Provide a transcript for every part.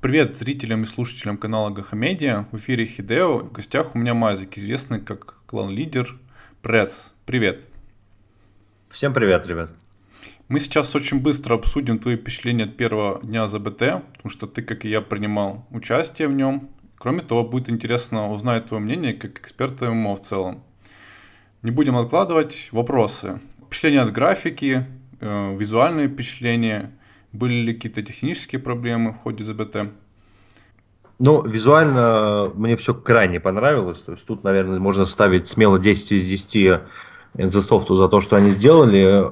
Привет зрителям и слушателям канала Гахамедиа. В эфире Хидео. В гостях у меня Мазик, известный как клан-лидер Прец. Привет. Всем привет, ребят. Мы сейчас очень быстро обсудим твои впечатления от первого дня ЗБТ, потому что ты, как и я, принимал участие в нем. Кроме того, будет интересно узнать твое мнение как эксперта ММО в целом. Не будем откладывать вопросы. Впечатления от графики, э, визуальные впечатления, были ли какие-то технические проблемы в ходе ЗБТ? Ну, визуально мне все крайне понравилось. То есть тут, наверное, можно вставить смело 10 из 10 NZSoft за то, что они сделали.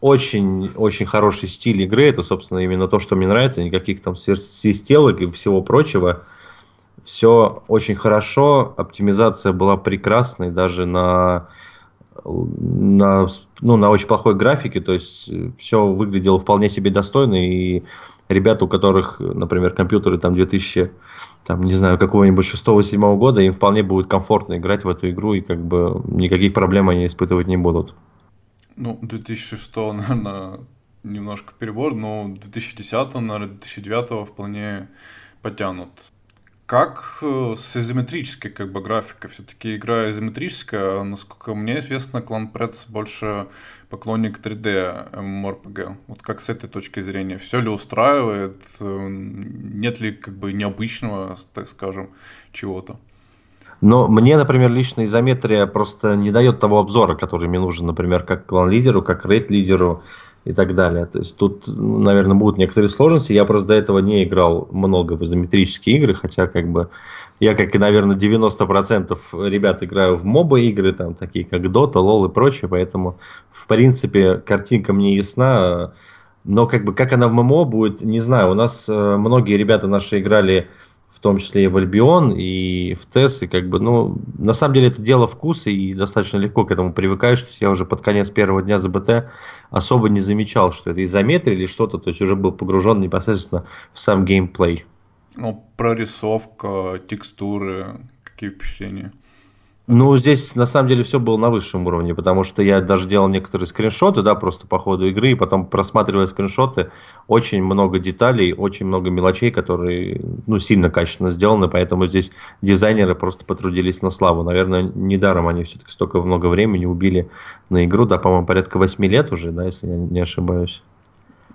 Очень, очень хороший стиль игры. Это, собственно, именно то, что мне нравится. Никаких там сверхсистелок и всего прочего. Все очень хорошо. Оптимизация была прекрасной. Даже на на, ну, на очень плохой графике, то есть э, все выглядело вполне себе достойно, и ребята, у которых, например, компьютеры там 2000, там, не знаю, какого-нибудь 6-7 года, им вполне будет комфортно играть в эту игру, и как бы никаких проблем они испытывать не будут. Ну, 2006, наверное, немножко перебор, но 2010, наверное, 2009 вполне потянут. Как э, с изометрической как бы графикой? Все-таки игра изометрическая, а насколько мне известно, клан Preds больше поклонник 3D MMORPG. Вот как с этой точки зрения? Все ли устраивает? Э, нет ли как бы необычного, так скажем, чего-то? Но мне, например, лично изометрия просто не дает того обзора, который мне нужен, например, как клан-лидеру, как рейд-лидеру и так далее. То есть тут, наверное, будут некоторые сложности. Я просто до этого не играл много в изометрические игры, хотя как бы я, как и, наверное, 90% ребят играю в моба игры, там такие как Dota, LoL и прочее, поэтому, в принципе, картинка мне ясна, но как бы как она в ММО будет, не знаю. У нас э, многие ребята наши играли том числе и в Альбион, и в ТЭС, и как бы, ну, на самом деле это дело вкуса, и достаточно легко к этому привыкаешь, то есть я уже под конец первого дня ЗБТ особо не замечал, что это изометрия или что-то, то есть уже был погружен непосредственно в сам геймплей. Ну, прорисовка, текстуры, какие впечатления? Ну, здесь на самом деле все было на высшем уровне, потому что я даже делал некоторые скриншоты, да, просто по ходу игры, и потом просматривая скриншоты, очень много деталей, очень много мелочей, которые, ну, сильно качественно сделаны, поэтому здесь дизайнеры просто потрудились на славу. Наверное, недаром они все-таки столько много времени убили на игру, да, по-моему, порядка 8 лет уже, да, если я не ошибаюсь.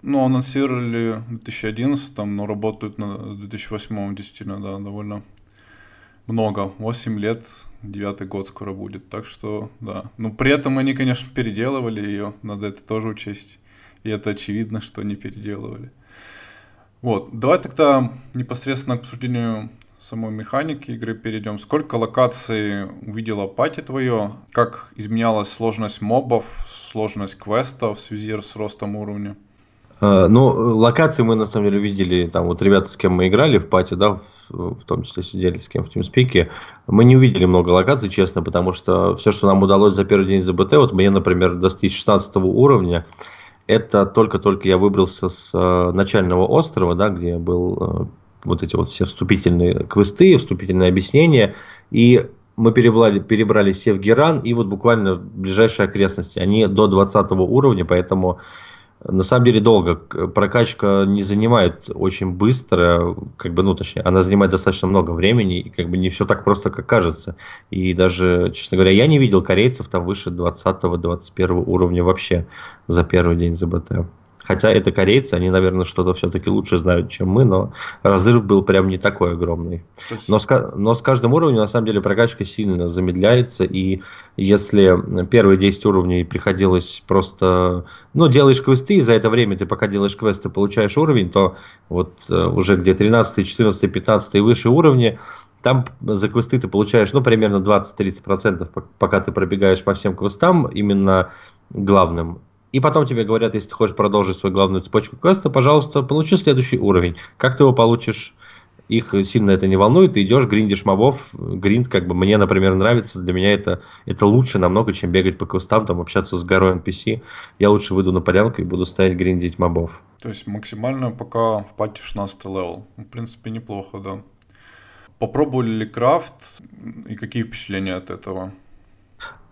Ну, анонсировали в 2011, но работают на, с 2008 действительно, да, довольно много. 8 лет, девятый год скоро будет. Так что, да. Но при этом они, конечно, переделывали ее. Надо это тоже учесть. И это очевидно, что они переделывали. Вот. Давай тогда непосредственно к обсуждению самой механики игры перейдем. Сколько локаций увидела пати твое? Как изменялась сложность мобов, сложность квестов в связи с ростом уровня? Э, ну, локации мы на самом деле видели, там вот ребята, с кем мы играли в пати, да, в, в том числе сидели с кем в TeamSpeak, мы не увидели много локаций, честно, потому что все, что нам удалось за первый день ЗБТ, вот мне, например, достичь 16 уровня, это только-только я выбрался с э, начального острова, да, где был э, вот эти вот все вступительные квесты, вступительные объяснения, и мы перебрали, перебрали все в Геран, и вот буквально ближайшие окрестности, они до 20 уровня, поэтому на самом деле долго. Прокачка не занимает очень быстро, как бы, ну, точнее, она занимает достаточно много времени, и как бы не все так просто, как кажется. И даже, честно говоря, я не видел корейцев там выше 20-21 уровня вообще за первый день ЗБТ. Хотя это корейцы, они, наверное, что-то все-таки лучше знают, чем мы, но разрыв был прям не такой огромный. Есть... Но, с, но с каждым уровнем, на самом деле, прокачка сильно замедляется, и если первые 10 уровней приходилось просто, ну, делаешь квесты, и за это время ты пока делаешь квесты, получаешь уровень, то вот э, уже где 13, 14, 15 и выше уровни, там за квесты ты получаешь, ну, примерно 20-30%, пока ты пробегаешь по всем квестам, именно главным. И потом тебе говорят, если ты хочешь продолжить свою главную цепочку квеста, пожалуйста, получи следующий уровень. Как ты его получишь? Их сильно это не волнует, ты идешь, гриндишь мобов, гринд, как бы мне, например, нравится, для меня это, это лучше намного, чем бегать по квестам, там, общаться с горой NPC. Я лучше выйду на полянку и буду стоять гриндить мобов. То есть максимально пока в party 16 level. В принципе, неплохо, да. Попробовали ли крафт и какие впечатления от этого?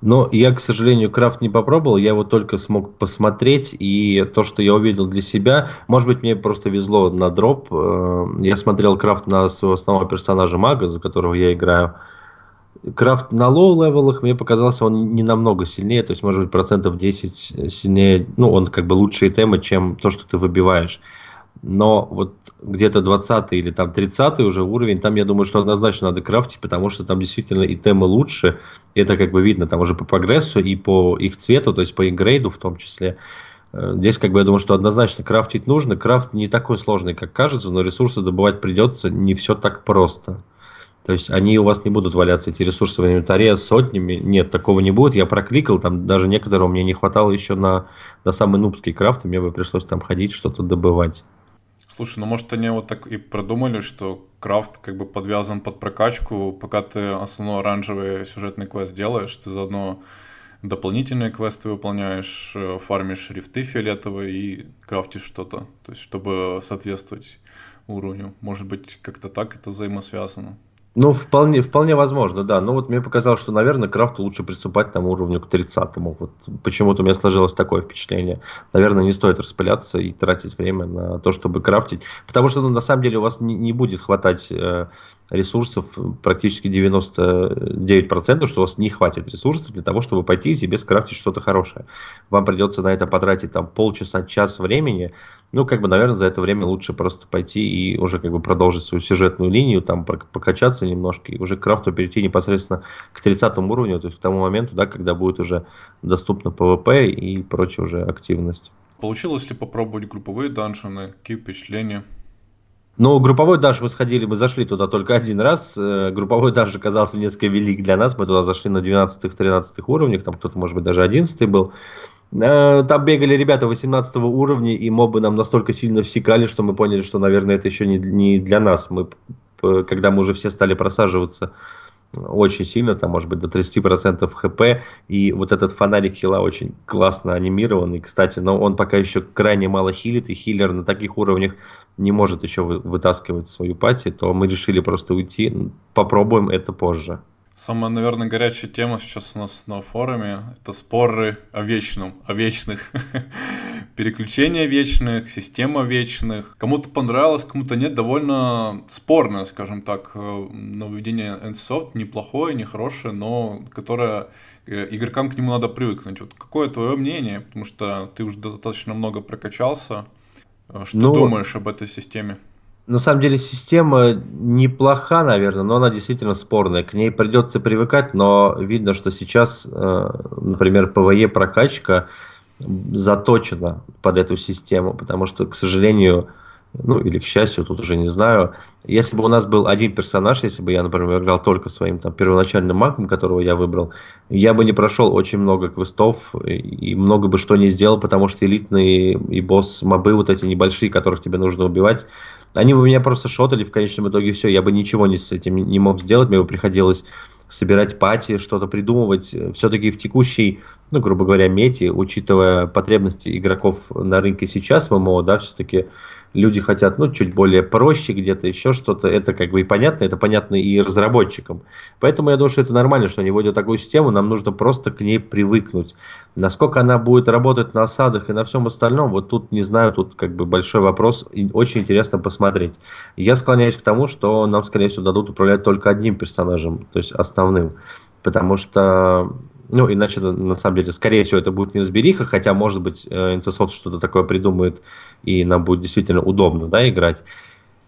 Но я, к сожалению, крафт не попробовал, я его только смог посмотреть, и то, что я увидел для себя, может быть, мне просто везло на drop. Э, я смотрел крафт на своего основного персонажа мага, за которого я играю. Крафт на low-level ах мне показался он не намного сильнее, то есть, может быть, процентов 10 сильнее, ну, он как бы лучше тем, чем то, что ты выбиваешь. Но вот где-то 20 или там 30 уже уровень, там я думаю, что однозначно надо крафтить, потому что там действительно и темы лучше, это как бы видно там уже по прогрессу и по их цвету, то есть по их в том числе. Э, здесь как бы я думаю, что однозначно крафтить нужно. Крафт не такой сложный, как кажется, но ресурсы добывать придется не все так просто. То есть они у вас не будут валяться, эти ресурсы в инвентаре сотнями. Нет, такого не будет. Я прокликал, там даже некоторого мне не хватало еще на, на самый нубский крафт, и мне бы пришлось там ходить, что-то добывать. Слушай, ну может они вот так и продумали, что крафт как бы подвязан под прокачку, пока ты основной оранжевый сюжетный квест делаешь, ты заодно дополнительные квесты выполняешь, э, фармишь шрифты фиолетовые и крафтишь что-то, то есть чтобы соответствовать уровню. Может быть, как-то так это взаимосвязано. Ну, вполне, вполне возможно, да. Но вот мне показалось, что, наверное, крафту лучше приступать там уровню к 30-му. Вот почему-то у меня сложилось такое впечатление. Наверное, не стоит распыляться и тратить время на то, чтобы крафтить. Потому что, ну, на самом деле, у вас не, не будет хватать э, ресурсов, практически 99%, что у вас не хватит ресурсов для того, чтобы пойти и себе скрафтить что-то хорошее. Вам придется на это потратить там полчаса, час времени, ну, как бы, наверное, за это время лучше просто пойти и уже как бы продолжить свою сюжетную линию, там покачаться немножко и уже к крафту перейти непосредственно к 30 уровню, то есть к тому моменту, да, когда будет уже доступно PvP и прочая уже активность. Получилось ли попробовать групповые данжены? Какие впечатления? Ну, групповой данж мы сходили, мы зашли туда только один раз. Э, групповой данж оказался несколько велик для нас. Мы туда зашли на 12-13 уровнях, там кто-то, может быть, даже 11 был. Э, там бегали ребята 18 уровня, и мобы нам настолько сильно всекали, что мы поняли, что, наверное, это еще не для нас. Мы, когда мы уже все стали просаживаться очень сильно, там может быть до 30% хп, и вот этот фонарик хила очень классно анимированный, кстати, но он пока еще крайне мало хилит, и хиллер на таких уровнях не может еще вытаскивать свою пати, то мы решили просто уйти, попробуем это позже. Самая, наверное, горячая тема сейчас у нас на форуме – это споры о вечном, о вечных. Переключения вечных, система вечных. Кому-то понравилось, кому-то нет. Довольно спорное, скажем так, э, нововведение NCSoft. Неплохое, нехорошее, но которое э, игрокам к нему надо привыкнуть. Вот какое твое мнение? Потому что ты уже достаточно много прокачался. Э, что ну, думаешь об этой системе? на самом деле система неплоха, наверное, но она действительно спорная. К ней придется привыкать, но видно, что сейчас, например, PvE прокачка заточена под эту систему, потому что, к сожалению, ну или к счастью, тут уже не знаю. Если бы у нас был один персонаж, если бы я, например, играл только своим там первоначальным магом, которого я выбрал, я бы не прошел очень много квестов и много бы что не сделал, потому что элитные и босс-мобы вот эти небольшие, которых тебе нужно убивать, они бы меня просто шотали в конечном итоге все, я бы ничего не с этим не мог сделать, мне бы приходилось собирать пати, что-то придумывать. Все-таки в текущей, ну, грубо говоря, мете, учитывая потребности игроков на рынке сейчас в ММО, да, все-таки люди хотят, ну, чуть более проще где-то, еще что-то. Это как бы и понятно, это понятно и разработчикам. Поэтому я думаю, что это нормально, что они вводят такую систему, нам нужно просто к ней привыкнуть. Насколько она будет работать на осадах и на всем остальном, вот тут не знаю, тут как бы большой вопрос, и очень интересно посмотреть. Я склоняюсь к тому, что нам, скорее всего, дадут управлять только одним персонажем, то есть основным. Потому что ну, иначе, на самом деле, скорее всего, это будет не разбериха, хотя, может быть, NCSoft что-то такое придумает, и нам будет действительно удобно, да, играть.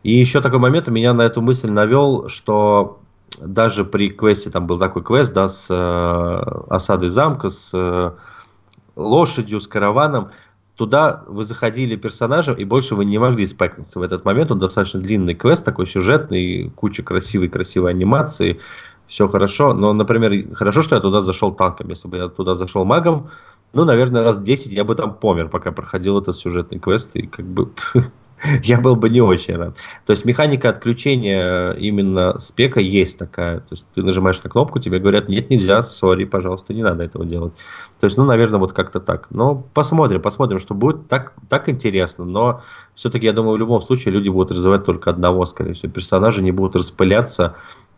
И еще такой момент меня на эту мысль навел, что даже при квесте, там был такой квест, да, с э, осадой замка, с э, лошадью, с караваном, туда вы заходили персонажем, и больше вы не могли спайкнуться в этот момент. Он достаточно длинный квест, такой сюжетный, куча красивой-красивой анимации, все хорошо. Но, например, хорошо, что я туда зашел танком. Если бы я туда зашел магом, ну, наверное, раз 10 я бы там помер, пока проходил этот сюжетный квест, и как бы я был бы не очень рад. То есть механика отключения именно спека есть такая. То есть ты нажимаешь на кнопку, тебе говорят, нет, нельзя, сори, пожалуйста, не надо этого делать. То есть, ну, наверное, вот как-то так. Но посмотрим, посмотрим, что будет. Так, так интересно, но все-таки, я думаю, в любом случае люди будут развивать только одного, скорее всего, персонажа, не будут распыляться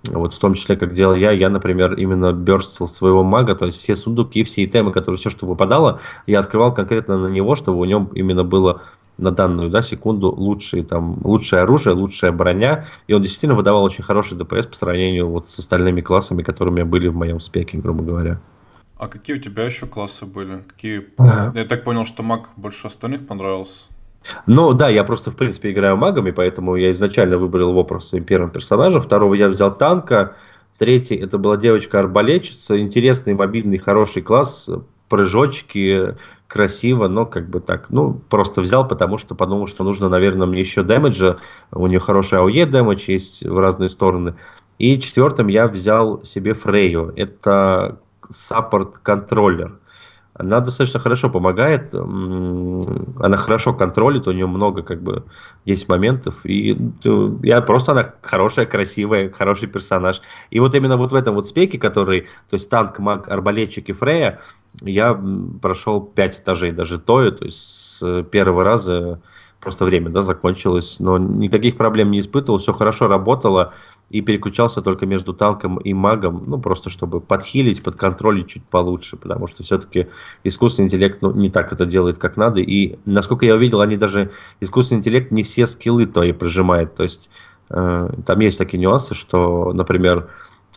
вот в том числе, как делал я, я, например, именно берстил своего мага, то есть все сундуки, все темы, которые все, что выпадало, я открывал конкретно на него, чтобы у него именно было на данную да, секунду лучшие, там, лучшее оружие, лучшая броня, и он действительно выдавал очень хороший ДПС по сравнению вот с остальными классами, которые у меня были в моем спеке, грубо говоря. А какие у тебя еще классы были? Какие... А... Я так понял, что маг больше остальных понравился. Ну да, я просто в принципе играю магами, поэтому я изначально выбрал его просто своим первым персонажем. Второго я взял танка. Третий это была девочка-арбалетчица. Интересный, мобильный, хороший класс. Прыжочки, красиво, но как бы так. Ну, просто взял, потому что подумал, что нужно, наверное, мне еще дэмэджа. У нее хороший АОЕ дэмэдж есть в разные стороны. И четвертым я взял себе Фрейю. Это саппорт-контроллер. Она достаточно хорошо помогает, она хорошо контролит, у нее много как бы есть моментов, и э, я просто она хорошая, красивая, хороший персонаж. И вот именно вот в этом вот спеке, который, то есть танк, маг, арбалетчик и Фрея, я прошел 5 этажей даже тою, то есть с первого раза просто время да, закончилось, но никаких проблем не испытывал, все хорошо работало, и переключался только между танком и магом, ну, просто чтобы подхилить, подконтролить чуть получше, потому что все-таки искусственный интеллект ну, не так это делает, как надо, и, насколько я увидел, они даже, искусственный интеллект не все скиллы твои прожимает, то есть э, там есть такие нюансы, что, например,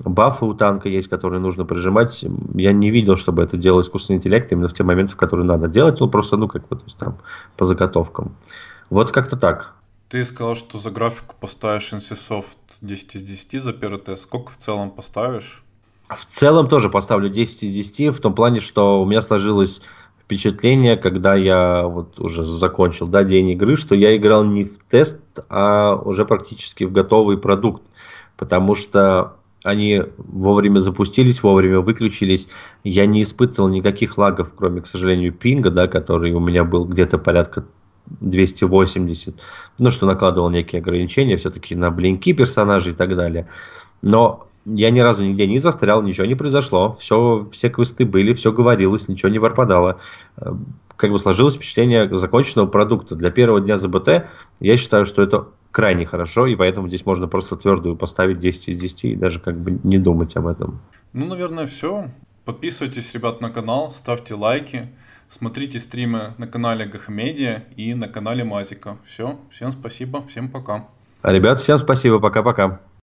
бафы у танка есть, которые нужно прижимать. Я не видел, чтобы это делал искусственный интеллект именно в те моменты, в которые надо делать. Ну, просто, ну, как бы, то есть, там, по заготовкам. Вот как-то так. Ты сказал, что за графику поставишь NCSoft 10 из 10 за первый тест. Сколько в целом поставишь? В целом тоже поставлю 10 из 10, в том плане, что у меня сложилось впечатление, когда я вот уже закончил да, день игры, что я играл не в тест, а уже практически в готовый продукт. Потому что они вовремя запустились, вовремя выключились. Я не испытывал никаких лагов, кроме, к сожалению, пинга, да, который у меня был где-то порядка 280, ну, что накладывал некие ограничения все-таки на блинки персонажей и так далее. Но я ни разу нигде не застрял, ничего не произошло, все, все квесты были, все говорилось, ничего не пропадало. Э, как бы сложилось впечатление законченного продукта. Для первого дня ЗБТ я считаю, что это крайне хорошо, и поэтому здесь можно просто твердую поставить 10 из 10 и даже как бы не думать об этом. Ну, наверное, все. Подписывайтесь, ребят, на канал, ставьте лайки. Смотрите стримы на канале Гахмедиа и на канале Мазика. Все, всем спасибо, всем пока. Ребят, всем спасибо, пока-пока.